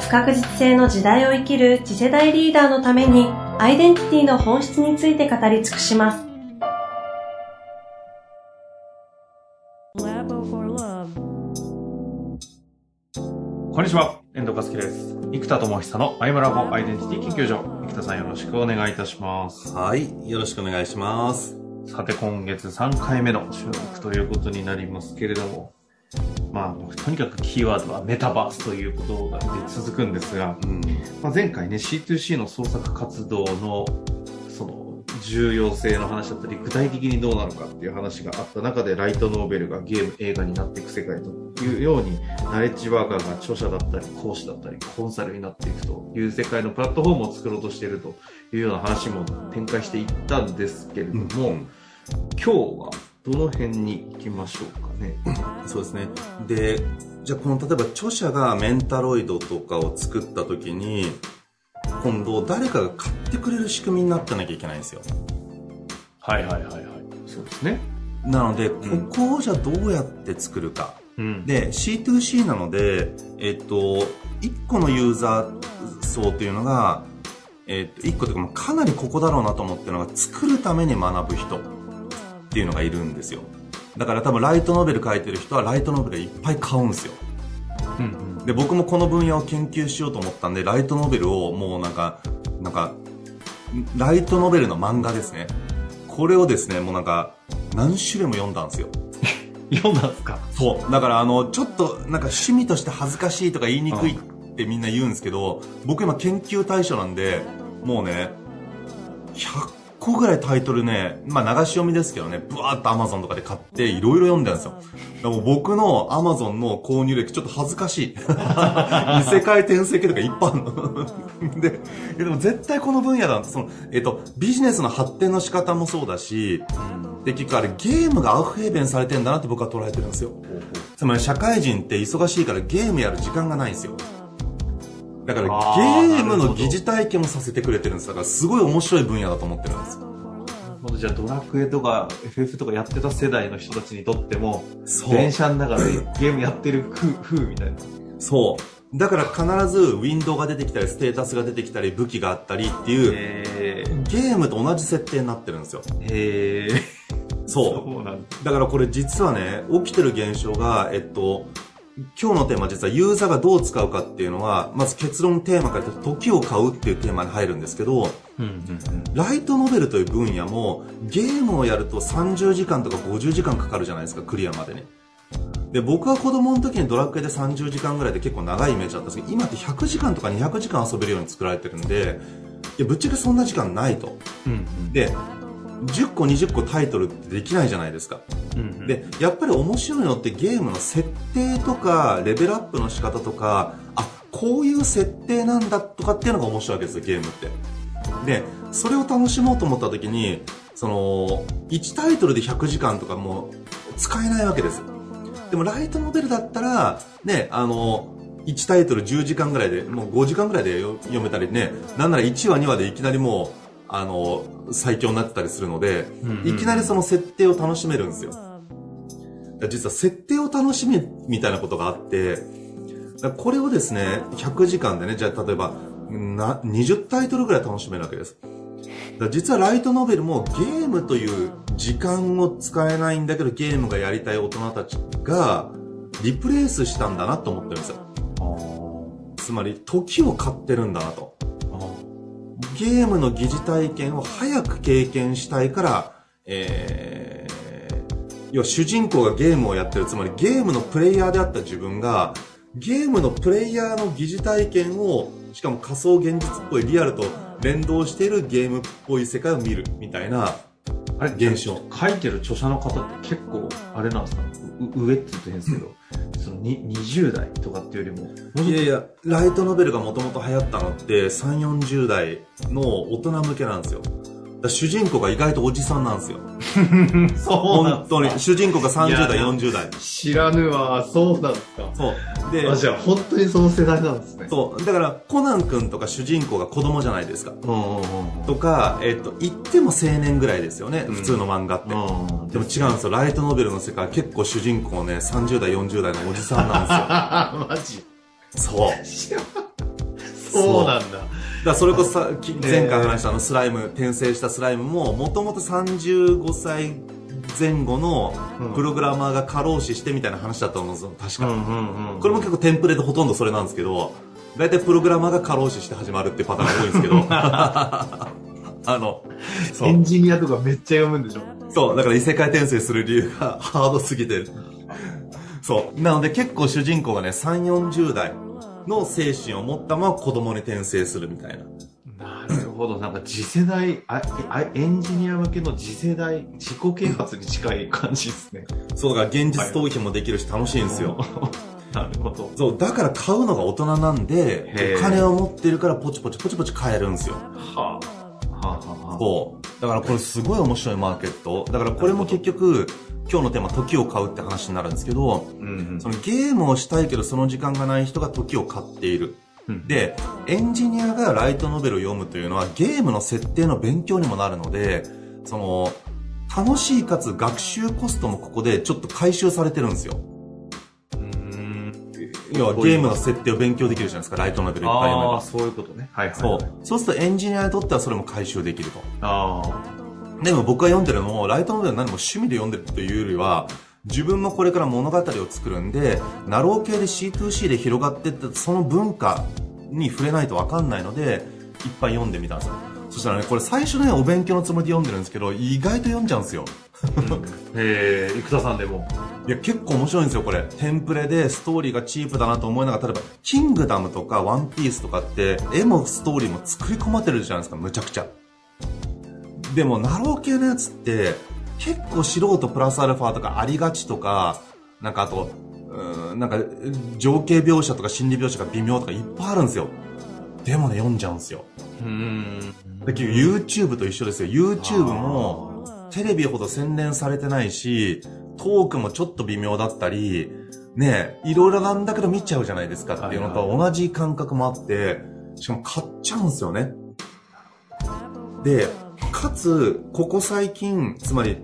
不確実性の時代を生きる次世代リーダーのためにアイデンティティの本質について語り尽くします。こんにちは、遠藤和樹です。生田智久のアイムラボアイデンティティ研究所。生田さんよろしくお願いいたします。はい、よろしくお願いします。さて、今月3回目の収録ということになりますけれども、まあ、とにかくキーワードはメタバースということが続くんですが、うん、まあ、前回ね、C2C の創作活動の、その、重要性の話だったり、具体的にどうなのかっていう話があった中で、ライトノーベルがゲーム、映画になっていく世界というように、ナレッジワーカーが著者だったり、講師だったり、コンサルになっていくという世界のプラットフォームを作ろうとしているというような話も展開していったんですけれども、うん、今日はどの辺に行きましょうか？ね。そうですね。で、じゃあこの例えば著者がメンタロイドとかを作った時に、今度誰かが買ってくれる仕組みになってなきゃいけないんですよ。はいはいはいはい。そうですね。なので、ここをじゃあどうやって作るか。うん、で、C2C なので、えっと、1個のユーザー層っていうのが、えっと、1個というか、かなりここだろうなと思ってるのが、作るために学ぶ人。っていうのがいるんですよだから多分ライトノベル書いてる人はライトノベルいっぱい買うんですよ、うんうん、で僕もこの分野を研究しようと思ったんでライトノベルをもうなんかなんかライトノベルの漫画ですね。これをですねもうなんか何種類も読んだんですよ。読んだんですか？そう。だからあのちょっとなんか趣味として恥ずかしいとか言いにくいってみんな言うんですけど僕今研究対象なんでもうね100個ぐらいタイトルね、まあ流し読みですけどね、ブワーっと Amazon とかで買っていろいろ読んでるんですよ。でも僕の Amazon の購入歴ちょっと恥ずかしい。異世界転生系とかいっぱいあるの。で、でも絶対この分野だとその、えっ、と、ビジネスの発展の仕方もそうだし、で、結局あれゲームがアウフヘーベンされてんだなって僕は捉えてるんですよ。つまり社会人って忙しいからゲームやる時間がないんですよ。だからゲームの疑似体験もさせてくれてるんです。だからすごい面白い分野だと思ってるんです。じゃあドラクエとか FF とかやってた世代の人たちにとっても電車の中でゲームやってる風みたいな。そう。だから必ずウィンドウが出てきたりステータスが出てきたり武器があったりっていうゲームと同じ設定になってるんですよ。へえそう。だからこれ実はね起きてる現象がえっと今日のテーマ実はユーザーがどう使うかっていうのは、まず結論テーマから言うと、時を買うっていうテーマに入るんですけど、ライトノベルという分野も、ゲームをやると30時間とか50時間かかるじゃないですか、クリアまでに。で、僕は子供の時にドラクエで30時間ぐらいで結構長いイメージだったんですけど、今って100時間とか200時間遊べるように作られてるんで、いや、ぶっちゃけそんな時間ないと。うんうん、で、10個20個タイトルってできないじゃないですか、うんうん、でやっぱり面白いのってゲームの設定とかレベルアップの仕方とかあこういう設定なんだとかっていうのが面白いわけですよゲームって。でそれを楽しもうと思った時にその1タイトルで100時間とかも使えないわけです。でもライトモデルだったらねあの1タイトル10時間ぐらいでもう5時間ぐらいで読めたりねなんなら1話2話でいきなりもうあの、最強になってたりするので、うんうん、いきなりその設定を楽しめるんですよ。実は設定を楽しみみたいなことがあって、これをですね、100時間でね、じゃあ例えば、な20タイトルぐらい楽しめるわけです。実はライトノベルもゲームという時間を使えないんだけどゲームがやりたい大人たちがリプレイスしたんだなと思ってるんですよ。つまり時を買ってるんだなと。ゲームの疑似体験を早く経験したいから、えー、要は主人公がゲームをやってる、つまりゲームのプレイヤーであった自分が、ゲームのプレイヤーの疑似体験を、しかも仮想現実っぽいリアルと連動しているゲームっぽい世界を見るみたいな、あれ現象。書いてる著者の方って結構、あれなんですか？上って言って変ですけど、その20代とかっていうよりも。いやいや、ライトノベルがもともと流行ったのって3、40代の大人向けなんですよ。主人公が意外とおじさんなんですよ。そう本当に。主人公が30代、40代。知らぬわ。そうなんですか。そう。で、あ、じゃあ本当にその世代なんですね。そう。だから、コナン君とか主人公が子供じゃないですか。うんうんうん、とか、えっ、と、言っても青年ぐらいですよね。普通の漫画って。うん、でも違うんですよ。ライトノベルの世界結構主人公ね、30代、40代のおじさんなんですよ。マジそう。そうなんだ。だそれこそさ前回話したあのスライム転生したスライムももともと35歳前後のプログラマーが過労死してみたいな話だったと思うんですよ確か、これも結構テンプレでほとんどそれなんですけど大体プログラマーが過労死して始まるっていうパターンが多いんですけど。あのエンジニアとかめっちゃ読むんでしょ？そうだから異世界転生する理由が ハードすぎて。そう。なので結構主人公がね3 4 0代の精神を持ったまま子供に転生するみたいな。なるほど。なんか次世代ああ、エンジニア向けの次世代、自己啓発に近い感じですね。そうだから現実逃避もできるし楽しいんですよ。なるほど。そう、だから買うのが大人なんで、お金を持ってるからポチポチポチポチ買えるんですよ。はあ。そう。だからこれすごい面白いマーケット。だからこれも結局、今日のテーマ、時を買うって話になるんですけど、うんうん、そのゲームをしたいけどその時間がない人が時を買っている。うん、で、エンジニアがライトノベルを読むというのはゲームの設定の勉強にもなるので、その、楽しいかつ学習コストもここでちょっと回収されてるんですよ。要はゲームの設定を勉強できるじゃないですか、ライトノベルいっぱい読めば。そういうことね。はいはい、そう。そうするとエンジニアにとってはそれも回収できると。ああ。でも僕が読んでるのも、ライトノベル何も趣味で読んでるというよりは、自分もこれから物語を作るんで、ナロー系で C2C で広がっていったその文化に触れないと分かんないので、いっぱい読んでみたんですよ。そしたらね、これ最初ね、お勉強のつもりで読んでるんですけど、意外と読んじゃうんですよ。へえ、生田さんでも。いや、結構面白いんですよ、これ。テンプレでストーリーがチープだなと思いながら、例えば、キングダムとかワンピースとかって、絵もストーリーも作り込まれてるじゃないですか、むちゃくちゃ。でも、ナロー系のやつって、結構素人プラスアルファとかありがちとか、なんかあと、うん、なんか情景描写とか心理描写が微妙とかいっぱいあるんですよ。でもね、読んじゃうんですよ。うん。だけど YouTube と一緒ですよ。YouTube もテレビほど洗練されてないし、トークもちょっと微妙だったり、ね、いろいろなんだけど見ちゃうじゃないですかっていうのと同じ感覚もあって、しかも買っちゃうんですよね。で、かつ、ここ最近、つまり、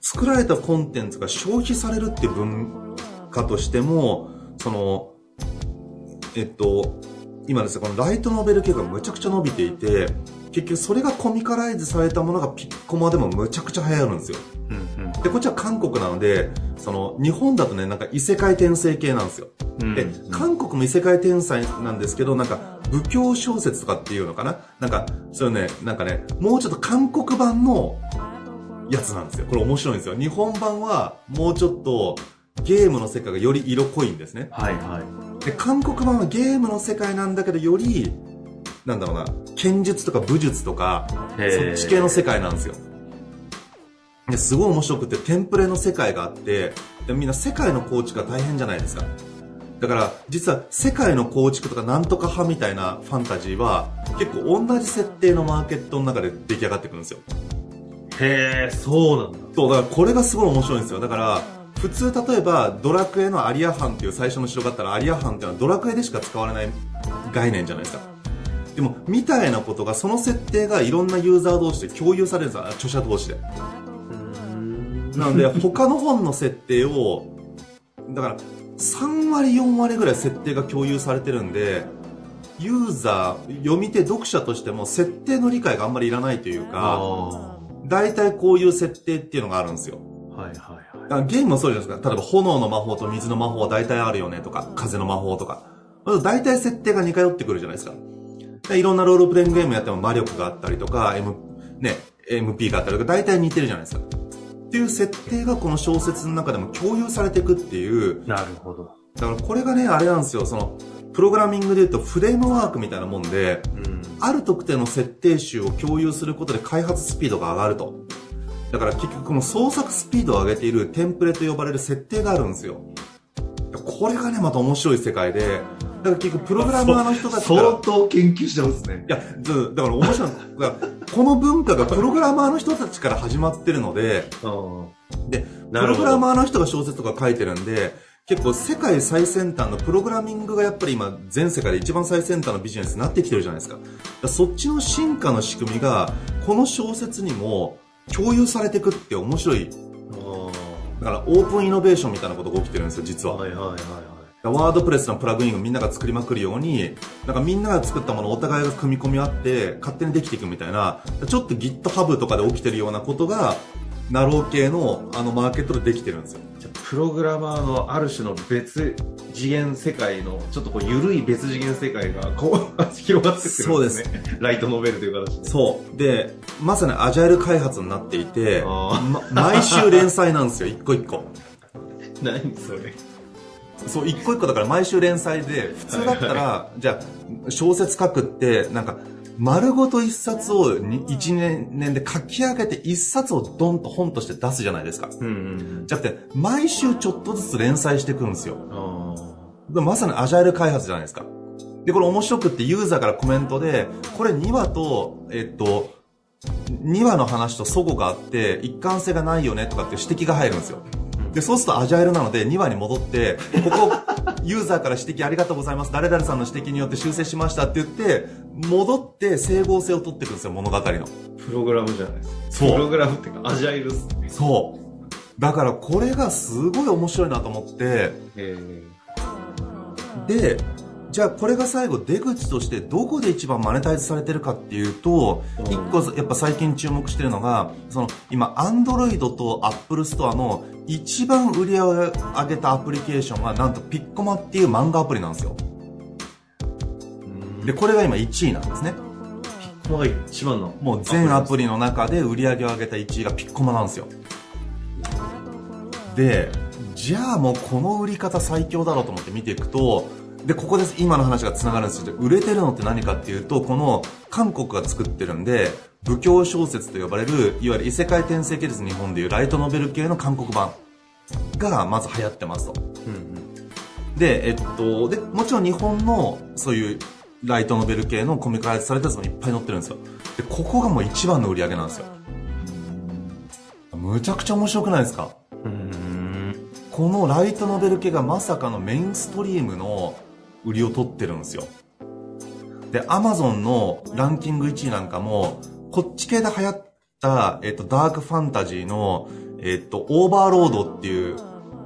作られたコンテンツが消費されるって文化としても、その、えっと、今ですね、このライトノベル系がむちゃくちゃ伸びていて、結局それがコミカライズされたものがピッコマでもむちゃくちゃ流行るんですよ。うんうん、で、こっちは韓国なので、その、日本だとね、なんか異世界転生系なんですよ。うんうん、で、韓国も異世界転生なんですけど、なんか、仏教小説とかっていうのかな？なんか、そういうね、なんかね、もうちょっと韓国版のやつなんですよ。これ面白いんですよ。日本版はもうちょっとゲームの世界がより色濃いんですね。はいはい。で、韓国版はゲームの世界なんだけど、より、なんだろうな、剣術とか武術とか、そっち系の世界なんですよ。ですごい面白くて、テンプレの世界があって、でみんな世界の構築が大変じゃないですか。だから、実は世界の構築とかなんとか派みたいなファンタジーは、結構同じ設定のマーケットの中で出来上がってくるんですよ。へえ、そうなんだ。そう、だからこれがすごい面白いんですよ。だから、普通例えばドラクエのアリア藩っていう最初の城があったらアリア藩っていうのはドラクエでしか使われない概念じゃないですか。でも、みたいなことが、その設定がいろんなユーザー同士で共有されるんですよ、著者同士で。なので、他の本の設定を、だから、3割4割ぐらい設定が共有されてるんでユーザー読み手読者としても設定の理解があんまりいらないというか大体こういう設定っていうのがあるんですよはいはいはいゲームもそうじゃないですか例えば炎の魔法と水の魔法は大体あるよねとか風の魔法とか大体設定が似通ってくるじゃないですかいろんなロールプレイングゲームやっても魔力があったりとか、M、ね、MP があったりとか大体似てるじゃないですかっていう設定がこの小説の中でも共有されていくっていう。なるほど。だからこれがね、あれなんですよ、その、プログラミングで言うとフレームワークみたいなもんで、うん、ある特定の設定集を共有することで開発スピードが上がると。だから結局この創作スピードを上げているテンプレと呼ばれる設定があるんですよ。これがね、また面白い世界で、だから結局プログラマーの人たち相当研究してますね。いや、だから面白い。だからこの文化がプログラマーの人たちから始まってるので、で、プログラマーの人が小説とか書いてるんで、結構世界最先端のプログラミングがやっぱり今全世界で一番最先端のビジネスになってきてるじゃないですか。かそっちの進化の仕組みがこの小説にも共有されていくって面白い。だからオープンイノベーションみたいなことが起きてるんですよ、実は。はいはいはい、ワードプレスのプラグインをみんなが作りまくるように、なんかみんなが作ったものをお互いが組み込み合って、勝手にできていくみたいな、ちょっと GitHub とかで起きてるようなことが、ナロー系のあのマーケットでできてるんですよ。じゃプログラマーのある種の別次元世界の、ちょっとこう緩い別次元世界がこう 広がってってるんですね。そうです。ライトノベルという形で。そう。で、まさにアジャイル開発になっていて、ま、毎週連載なんですよ、一個一個。何それ。そう一個一個だから毎週連載で普通だったらじゃあ小説書くってなんか丸ごと一冊を一年年で書き上げて一冊をドンと本として出すじゃないですか。うんうん、じゃなくて、毎週ちょっとずつ連載していくんですよ。まさにアジャイル開発じゃないですか。で、これ面白くってユーザーからコメントで、これ2話と、えっと、2話の話と祖母があって、一貫性がないよねとかって指摘が入るんですよ。で、そうするとアジャイルなので2話に戻って、ここ、ユーザーから指摘ありがとうございます。誰々さんの指摘によって修正しましたって言って、戻って整合性を取っていくんですよ、物語の。プログラムじゃないですか。そう。プログラムっていうか、アジャイルっすね。そう。だからこれがすごい面白いなと思って、で、じゃあこれが最後出口としてどこで一番マネタイズされてるかっていうと、一個やっぱ最近注目してるのが、その今、アンドロイドとアップルストアの一番売り上げたアプリケーションがなんとピッコマっていう漫画アプリなんですよ。で、これが今1位なんですね。ピッコマが一番のもう全アプリの中で売り上げを上げた1位がピッコマなんですよ。で、じゃあもうこの売り方最強だろうと思って見ていくと、で、ここです。今の話が繋がるんですけど、売れてるのって何かっていうと、この韓国が作ってるんで、武教小説と呼ばれる、いわゆる異世界転生系です、日本でいうライトノベル系の韓国版がまず流行ってますと。うんうん、で、えっと、で、もちろん日本のそういうライトノベル系のコミカライズされたやつもいっぱい載ってるんですよ。で、ここがもう一番の売り上げなんですよ。むちゃくちゃ面白くないですか？このライトノベル系がまさかのメインストリームの売りを取ってるんですよ。で、アマゾンのランキング1位なんかも、こっち系で流行った、えっと、ダークファンタジーの、えっと、オーバーロードっていう、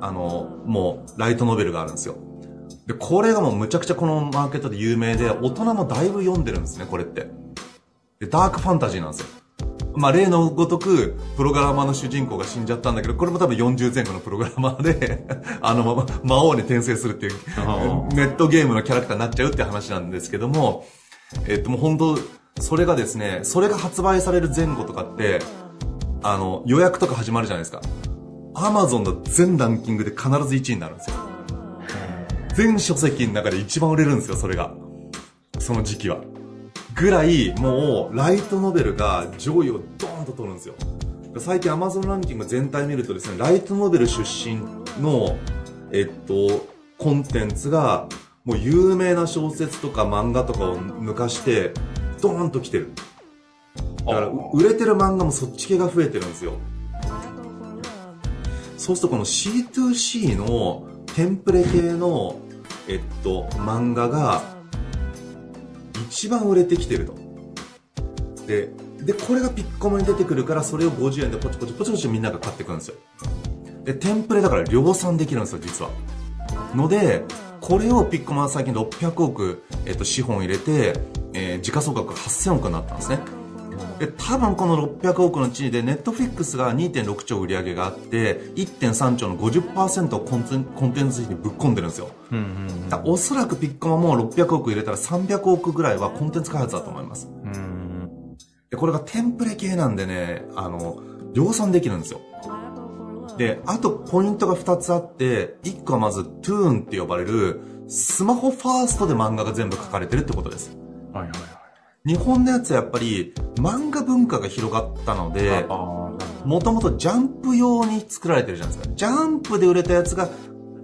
あの、もう、ライトノベルがあるんですよ。で、これがもうむちゃくちゃこのマーケットで有名で、大人もだいぶ読んでるんですね、これって。で、ダークファンタジーなんですよ。まあ、例のごとく、プログラマーの主人公が死んじゃったんだけど、これも多分40前後のプログラマーで あの、魔王に転生するっていう、ネットゲームのキャラクターになっちゃうって話なんですけども、えっと、もう本当それがですね、それが発売される前後とかって、あの、予約とか始まるじゃないですか。アマゾンの全ランキングで必ず1位になるんですよ。全書籍の中で一番売れるんですよ、それが。その時期は。ぐらい、もう、ライトノベルが上位をドーンと取るんですよ。最近 Amazon ランキング全体見るとですね、ライトノベル出身の、えっと、コンテンツが、もう有名な小説とか漫画とかを抜かして、ドーンと来てる。だから、売れてる漫画もそっち系が増えてるんですよ。そうするとこの C2C のテンプレ系の、えっと、漫画が、一番売れてきてると。で、で、これがピッコマに出てくるから、それを50円でポチポチポチポチみんなが買ってくるんですよ。で、テンプレだから量産できるんですよ、実は。ので、これをピッコマは最近600億、えっと、資本入れて、えー、時価総額8000億になったんですね。で多分この600億の地位でネットフリックスが2.6兆売り上げがあって1.3兆の50%をコンコンテンツ費にぶっ込んでるんですよ、うんうんうん、おそらくピッコマも600億入れたら300億ぐらいはコンテンツ開発だと思います、うん、でこれがテンプレ系なんでねあの量産できるんですよ。であとポイントが2つあって1個はまずトゥーンって呼ばれるスマホファーストで漫画が全部書かれてるってことです。はいはいはい日本のやつはやっぱり漫画文化が広がったので、もともとジャンプ用に作られてるじゃないですか。ジャンプで売れたやつが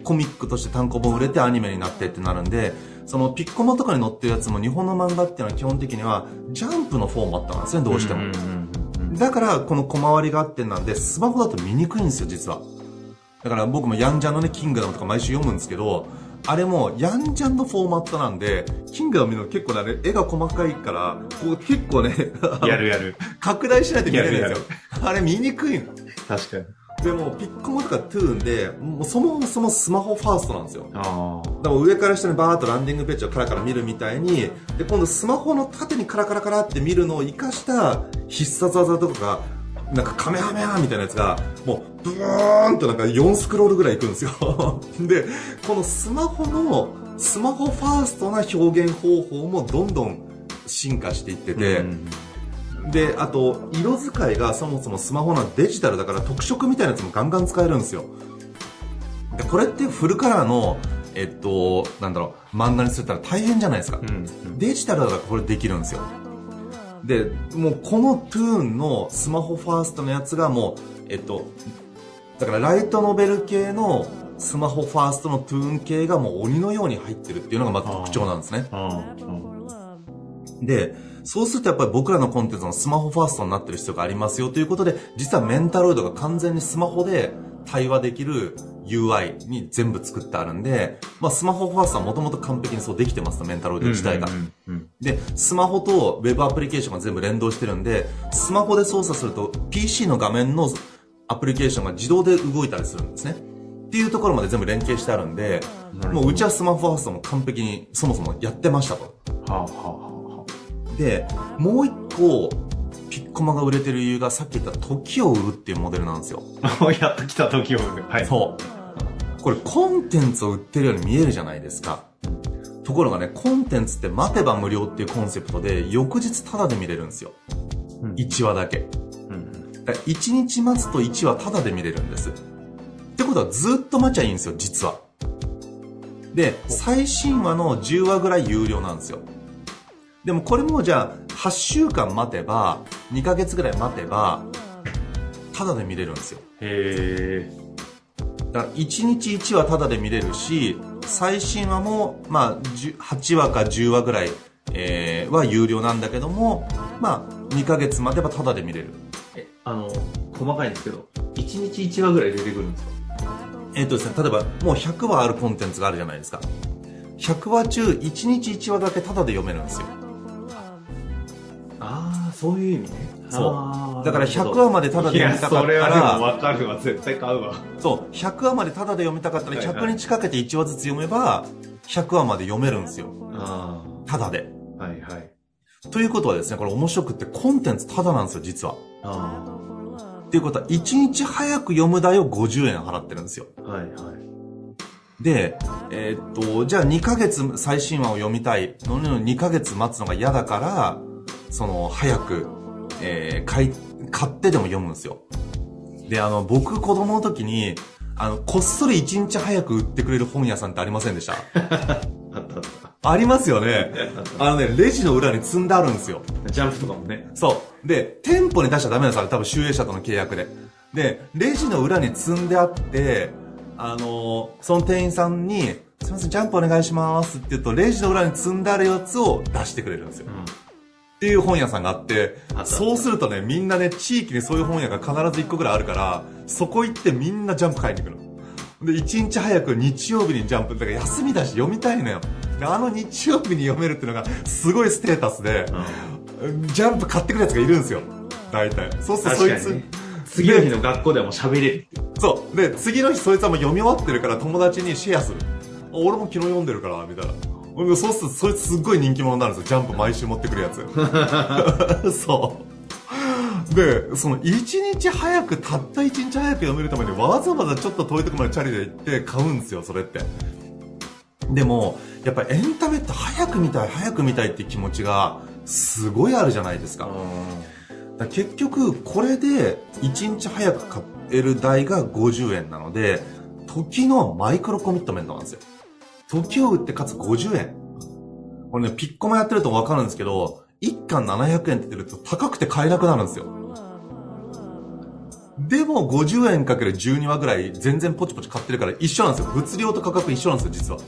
コミックとして単行本売れてアニメになってってなるんで、そのピッコマとかに載ってるやつも日本の漫画っていうのは基本的にはジャンプのフォーマットなんですね、どうしても。だからこの小回りがあってなんで、スマホだと見にくいんですよ、実は。だから僕もヤンジャンのね、キングダムとか毎週読むんですけど、あれも、ヤンジャンのフォーマットなんで、キングダム見るの結構ね、絵が細かいから、こう結構ね、やるやる。拡大しないと見れないんですよ。あれ見にくいの。確かに。でも、ピッコモとかトゥーンで、もうそもそもスマホファーストなんですよ。あだから上から下にバーッとランディングページをカラカラ見るみたいに、で、今度スマホの縦にカラカラカラって見るのを活かした必殺技とかが、なんかカメハメハみたいなやつが、もう、ブーンとなんか4スクロールぐらいいくんですよ。で、このスマホの、スマホファーストな表現方法もどんどん進化していってて、うんで、あと、色使いがそもそもスマホのデジタルだから特色みたいなやつもガンガン使えるんですよ。で、これってフルカラーの、えっと、なんだろう、漫画にするったら大変じゃないですか。うんうん、デジタルだからこれできるんですよ。で、もうこのトゥーンのスマホファーストのやつがもう、えっと、だからライトノベル系のスマホファーストのトゥーン系がもう鬼のように入ってるっていうのがまず特徴なんですね。で、そうするとやっぱり僕らのコンテンツのスマホファーストになってる必要がありますよということで、実はメンタロイドが完全にスマホで対話できる UI に全部作ってあるんで、まあスマホファーストはもともと完璧にそうできてますと、メンタロイド自体が。で、スマホと Web アプリケーションが全部連動してるんで、スマホで操作すると PC の画面のアプリケーションが自動で動いたりするんですね。っていうところまで全部連携してあるんで、もううちはスマホファーストも完璧にそもそもやってましたと。はあはあで、もう一個、ピッコマが売れてる理由がさっき言った時を売るっていうモデルなんですよ。やっと来た時を売る。はい。そう。これコンテンツを売ってるように見えるじゃないですか。ところがね、コンテンツって待てば無料っていうコンセプトで、翌日タダで見れるんですよ。うん、1話だけ。うん、だ1日待つと1話タダで見れるんです。ってことはずっと待ちゃいいんですよ、実は。で、最新話の10話ぐらい有料なんですよ。でもこれもじゃあ、8週間待てば、2ヶ月ぐらい待てば、タダで見れるんですよ。へー。だから1日1話タダで見れるし、最新話も、まあ、8話か10話ぐらい、えー、は有料なんだけども、まあ、2ヶ月待てばタダで見れる。え、あの、細かいんですけど、1日1話ぐらい出てくるんですか？えっ、とですね、例えば、もう100話あるコンテンツがあるじゃないですか。100話中、1日1話だけタダで読めるんですよ。そういう意味ね。そう。だから100話までタダで読みたかったら。いや、それはでもわかるわ。絶対買うわ。そう。100話までタダで読みたかったら、100日かけて1話ずつ読めば、100話まで読めるんですよ。タダで。はいはい。ということはですね、これ面白くってコンテンツタダなんですよ、実は。っていうことは、1日早く読む代を50円払ってるんですよ。はいはい。で、えー、っと、じゃあ2ヶ月最新話を読みたいのに2ヶ月待つのが嫌だから、その、早く、えー、買い、買ってでも読むんですよ。で、あの、僕子供の時に、あの、こっそり一日早く売ってくれる本屋さんってありませんでした？ありますよね。あのね、レジの裏に積んであるんですよ。ジャンプとかもね。そう。で、店舗に出しちゃダメなんですよ。多分、集英社との契約で。で、レジの裏に積んであって、あのー、その店員さんに、すいません、ジャンプお願いしますって言うと、レジの裏に積んであるやつを出してくれるんですよ。うんっていう本屋さんがあって、そうするとね、みんなね、地域にそういう本屋が必ず1個ぐらいあるから、そこ行ってみんなジャンプ買いに行くの。で、1日早く日曜日にジャンプ、だから休みだし読みたいのよ。で、あの日曜日に読めるっていうのがすごいステータスで、うん、ジャンプ買ってくるやつがいるんですよ。大体。そうするとそいつ、次の日の学校でも喋れるそう。で、次の日そいつはもう読み終わってるから友達にシェアする。俺も昨日読んでるから、みたいな。そうすると、それすっごい人気者になるんですよ。ジャンプ毎週持ってくるやつ。そう。で、その1日早く、たった1日早く読めるためにわざわざちょっと遠いとこまでチャリで行って買うんですよ、それって。でも、やっぱりエンタメって早く見たい、早く見たいって気持ちがすごいあるじゃないですか。か結局、これで1日早く買える代が50円なので、時のマイクロコミットメントなんですよ。時を売ってかつ50円。これね、ピッコマやってるとわかるんですけど、1巻700円って言ってると高くて買えなくなるんですよ。でも50円かける12話ぐらい全然ポチポチ買ってるから一緒なんですよ。物量と価格一緒なんですよ、実は。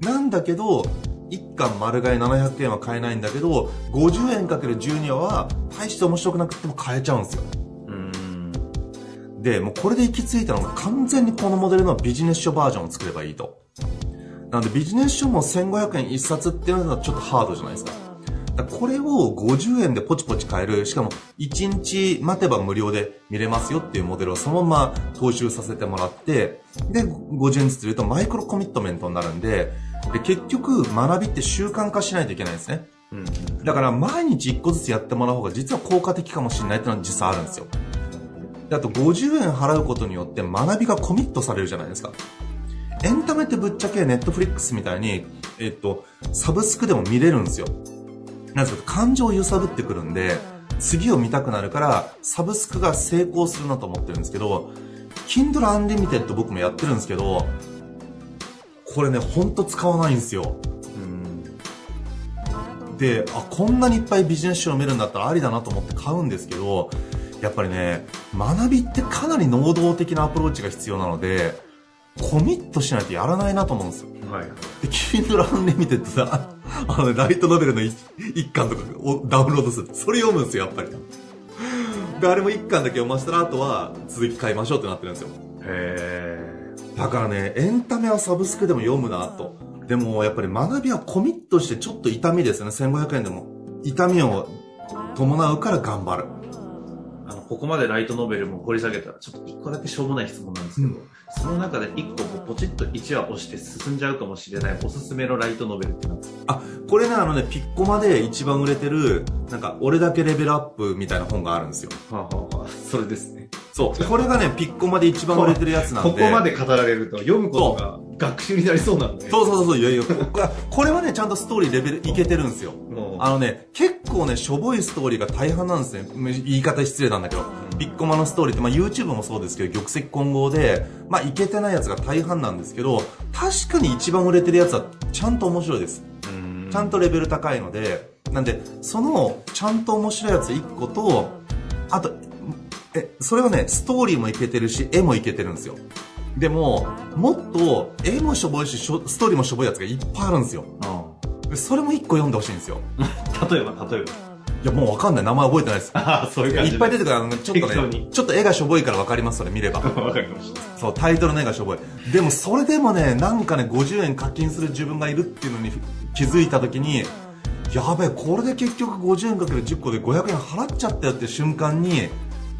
なんだけど、1巻丸買い700円は買えないんだけど、50円かける12話は大して面白くなくても買えちゃうんですよ。で、もうこれで行き着いたのが完全にこのモデルのビジネス書バージョンを作ればいいと。なのでビジネス書も1500円1冊っていうのはちょっとハードじゃないですか。これを50円でポチポチ買える、しかも1日待てば無料で見れますよっていうモデルをそのまま踏襲させてもらって、で、50円ずつ入れるとマイクロコミットメントになるんで、で結局学びって習慣化しないといけないんですね。うん、だから毎日1個ずつやってもらう方が実は効果的かもしれないっていうのは実際あるんですよ。であと50円払うことによって学びがコミットされるじゃないですか。エンタメってぶっちゃけネットフリックスみたいに、えっと、サブスクでも見れるんですよ。なんですか感情を揺さぶってくるんで、次を見たくなるから、サブスクが成功するなと思ってるんですけど、Kindle Unlimited 僕もやってるんですけど、これね、ほんと使わないんですよ。で、あ、こんなにいっぱいビジネス書を見るんだったらありだなと思って買うんですけど、やっぱりね、学びってかなり能動的なアプローチが必要なので、コミットしないとやらないなと思うんですよ。はい。で、Kindle Unlimited さ、あの、ね、ライトノベルの一巻とかをダウンロードする。それ読むんですよ、やっぱり。で、あれも一巻だけ読ませたら、あとは続き買いましょうってなってるんですよ。へー。だからね、エンタメはサブスクでも読むなと。でも、やっぱり学びはコミットしてちょっと痛みですよね。1500円でも。痛みを伴うから頑張る。ここまでライトノベルも掘り下げたら、ちょっと一個だけしょうもない質問なんですけど、うん、その中で一個ポチッと1話押して進んじゃうかもしれないおすすめのライトノベルって何ですか？あ、これね、あのね、ピッコマで一番売れてる、なんか、俺だけレベルアップみたいな本があるんですよ。はあはあ、それですね。そう。これがね、ピッコマで一番売れてるやつなんで。ここまで語られると、読むことが学習になりそうなんで。そうそうそう、いやいや、これはね、ちゃんとストーリーレベルいけてるんですよ。あのね、結構ね、しょぼいストーリーが大半なんですね。言い方失礼なんだけど。ピッコマのストーリーって、まあ YouTube もそうですけど、玉石混合で、まあいけてないやつが大半なんですけど、確かに一番売れてるやつはちゃんと面白いです。ちゃんとレベル高いので、なんで、その、ちゃんと面白いやつ1個と、あと、え、それはね、ストーリーもいけてるし、絵もいけてるんですよ。でも、もっと、絵もしょぼいし、ストーリーもしょぼいやつがいっぱいあるんですよ。うん、それも1個読んでほしいんですよ。例えば、例えば。いや、もうわかんない。名前覚えてないです。ああ、そういう感じ。いっぱい出てくる。ちょっとね、ちょっと絵がしょぼいからわかります、それ見れば。わかりました。そう、タイトルの絵がしょぼい。でも、それでもね、なんかね、50円課金する自分がいるっていうのに気づいたときに、やべえ、これで結局50円かける10個で500円払っちゃったよっていう瞬間に、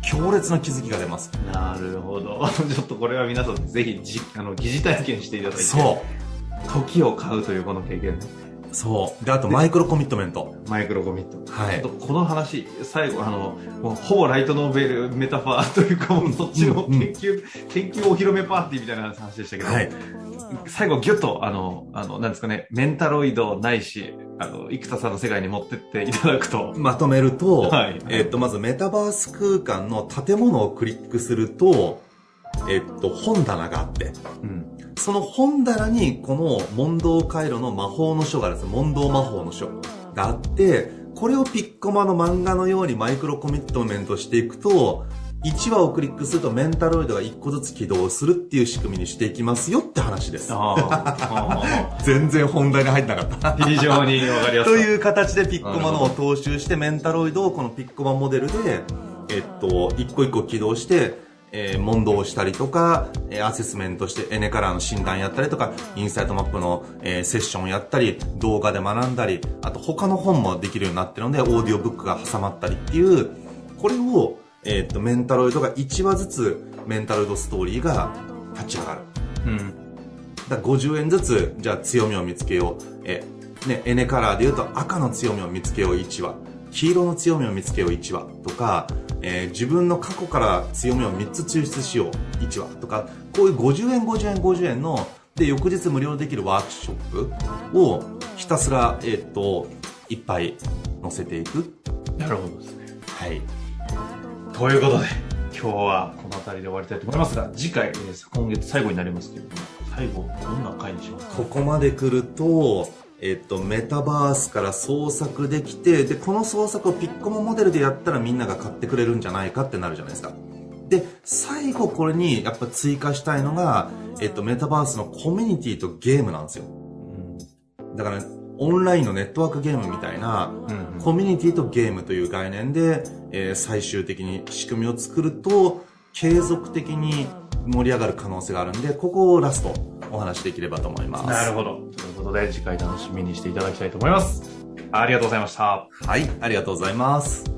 強烈な気づきが出ます。なるほど。ちょっとこれは皆さんぜひじあの疑似体験していただいて。そう。時を買うというこの経験。そう。で、あとマイクロコミットメント。マイクロコミット。はい。この話、最後、あの、もうほぼライトノーベルメタファーというか、もうそっちの研究、うん、研究お披露目パーティーみたいな話でしたけど、はい。最後ギュッと、あの、あの、なんですかね、メンタロイドないし、あの、生田さんの世界に持ってっていただくと。まとめると、はい。えっと、まずメタバース空間の建物をクリックすると、えっと、本棚があって、うん。その本棚に、この問答回路の魔法の書があるんです問答魔法の書があって、これをピッコマの漫画のようにマイクロコミットメントしていくと、1話をクリックするとメンタロイドが1個ずつ起動するっていう仕組みにしていきますよって話です。全然本題に入ってなかった。非常にわかりやすい。という形でピッコマのを踏襲してメンタロイドをこのピッコマモデルで、えっと、一個一個起動して、えー、問答をしたりとか、えー、アセスメントしてエネカラーの診断やったりとか、インサイトマップの、えー、セッションやったり、動画で学んだり、あと他の本もできるようになってるので、オーディオブックが挟まったりっていう、これを、えっ、と、メンタロイドが1話ずつメンタロイドストーリーが立ち上がる。うん。だ50円ずつ、じゃあ強みを見つけよう。え、ね、エネカラーで言うと赤の強みを見つけよう1話。黄色の強みを見つけよう1話とか、えー、自分の過去から強みを3つ抽出しよう1話とか、こういう50円50円50円の、で、翌日無料できるワークショップをひたすら、えっ、と、いっぱい載せていく。なるほどですね。はい。ということで、今日はこの辺りで終わりたいと思いますが、次回、今月最後になりますけれども、最後、どんな回にしますか？ここまで来ると、えっと、メタバースから創作できて、で、この創作をピッコマモデルでやったらみんなが買ってくれるんじゃないかってなるじゃないですか。で、最後これにやっぱ追加したいのが、えっと、メタバースのコミュニティとゲームなんですよ。だから、オンラインのネットワークゲームみたいな、コミュニティとゲームという概念で、えー、最終的に仕組みを作ると、継続的に盛り上がる可能性があるんで、ここをラストお話しできればと思います。なるほど。ということで、次回楽しみにしていただきたいと思います。ありがとうございました。はい、ありがとうございます。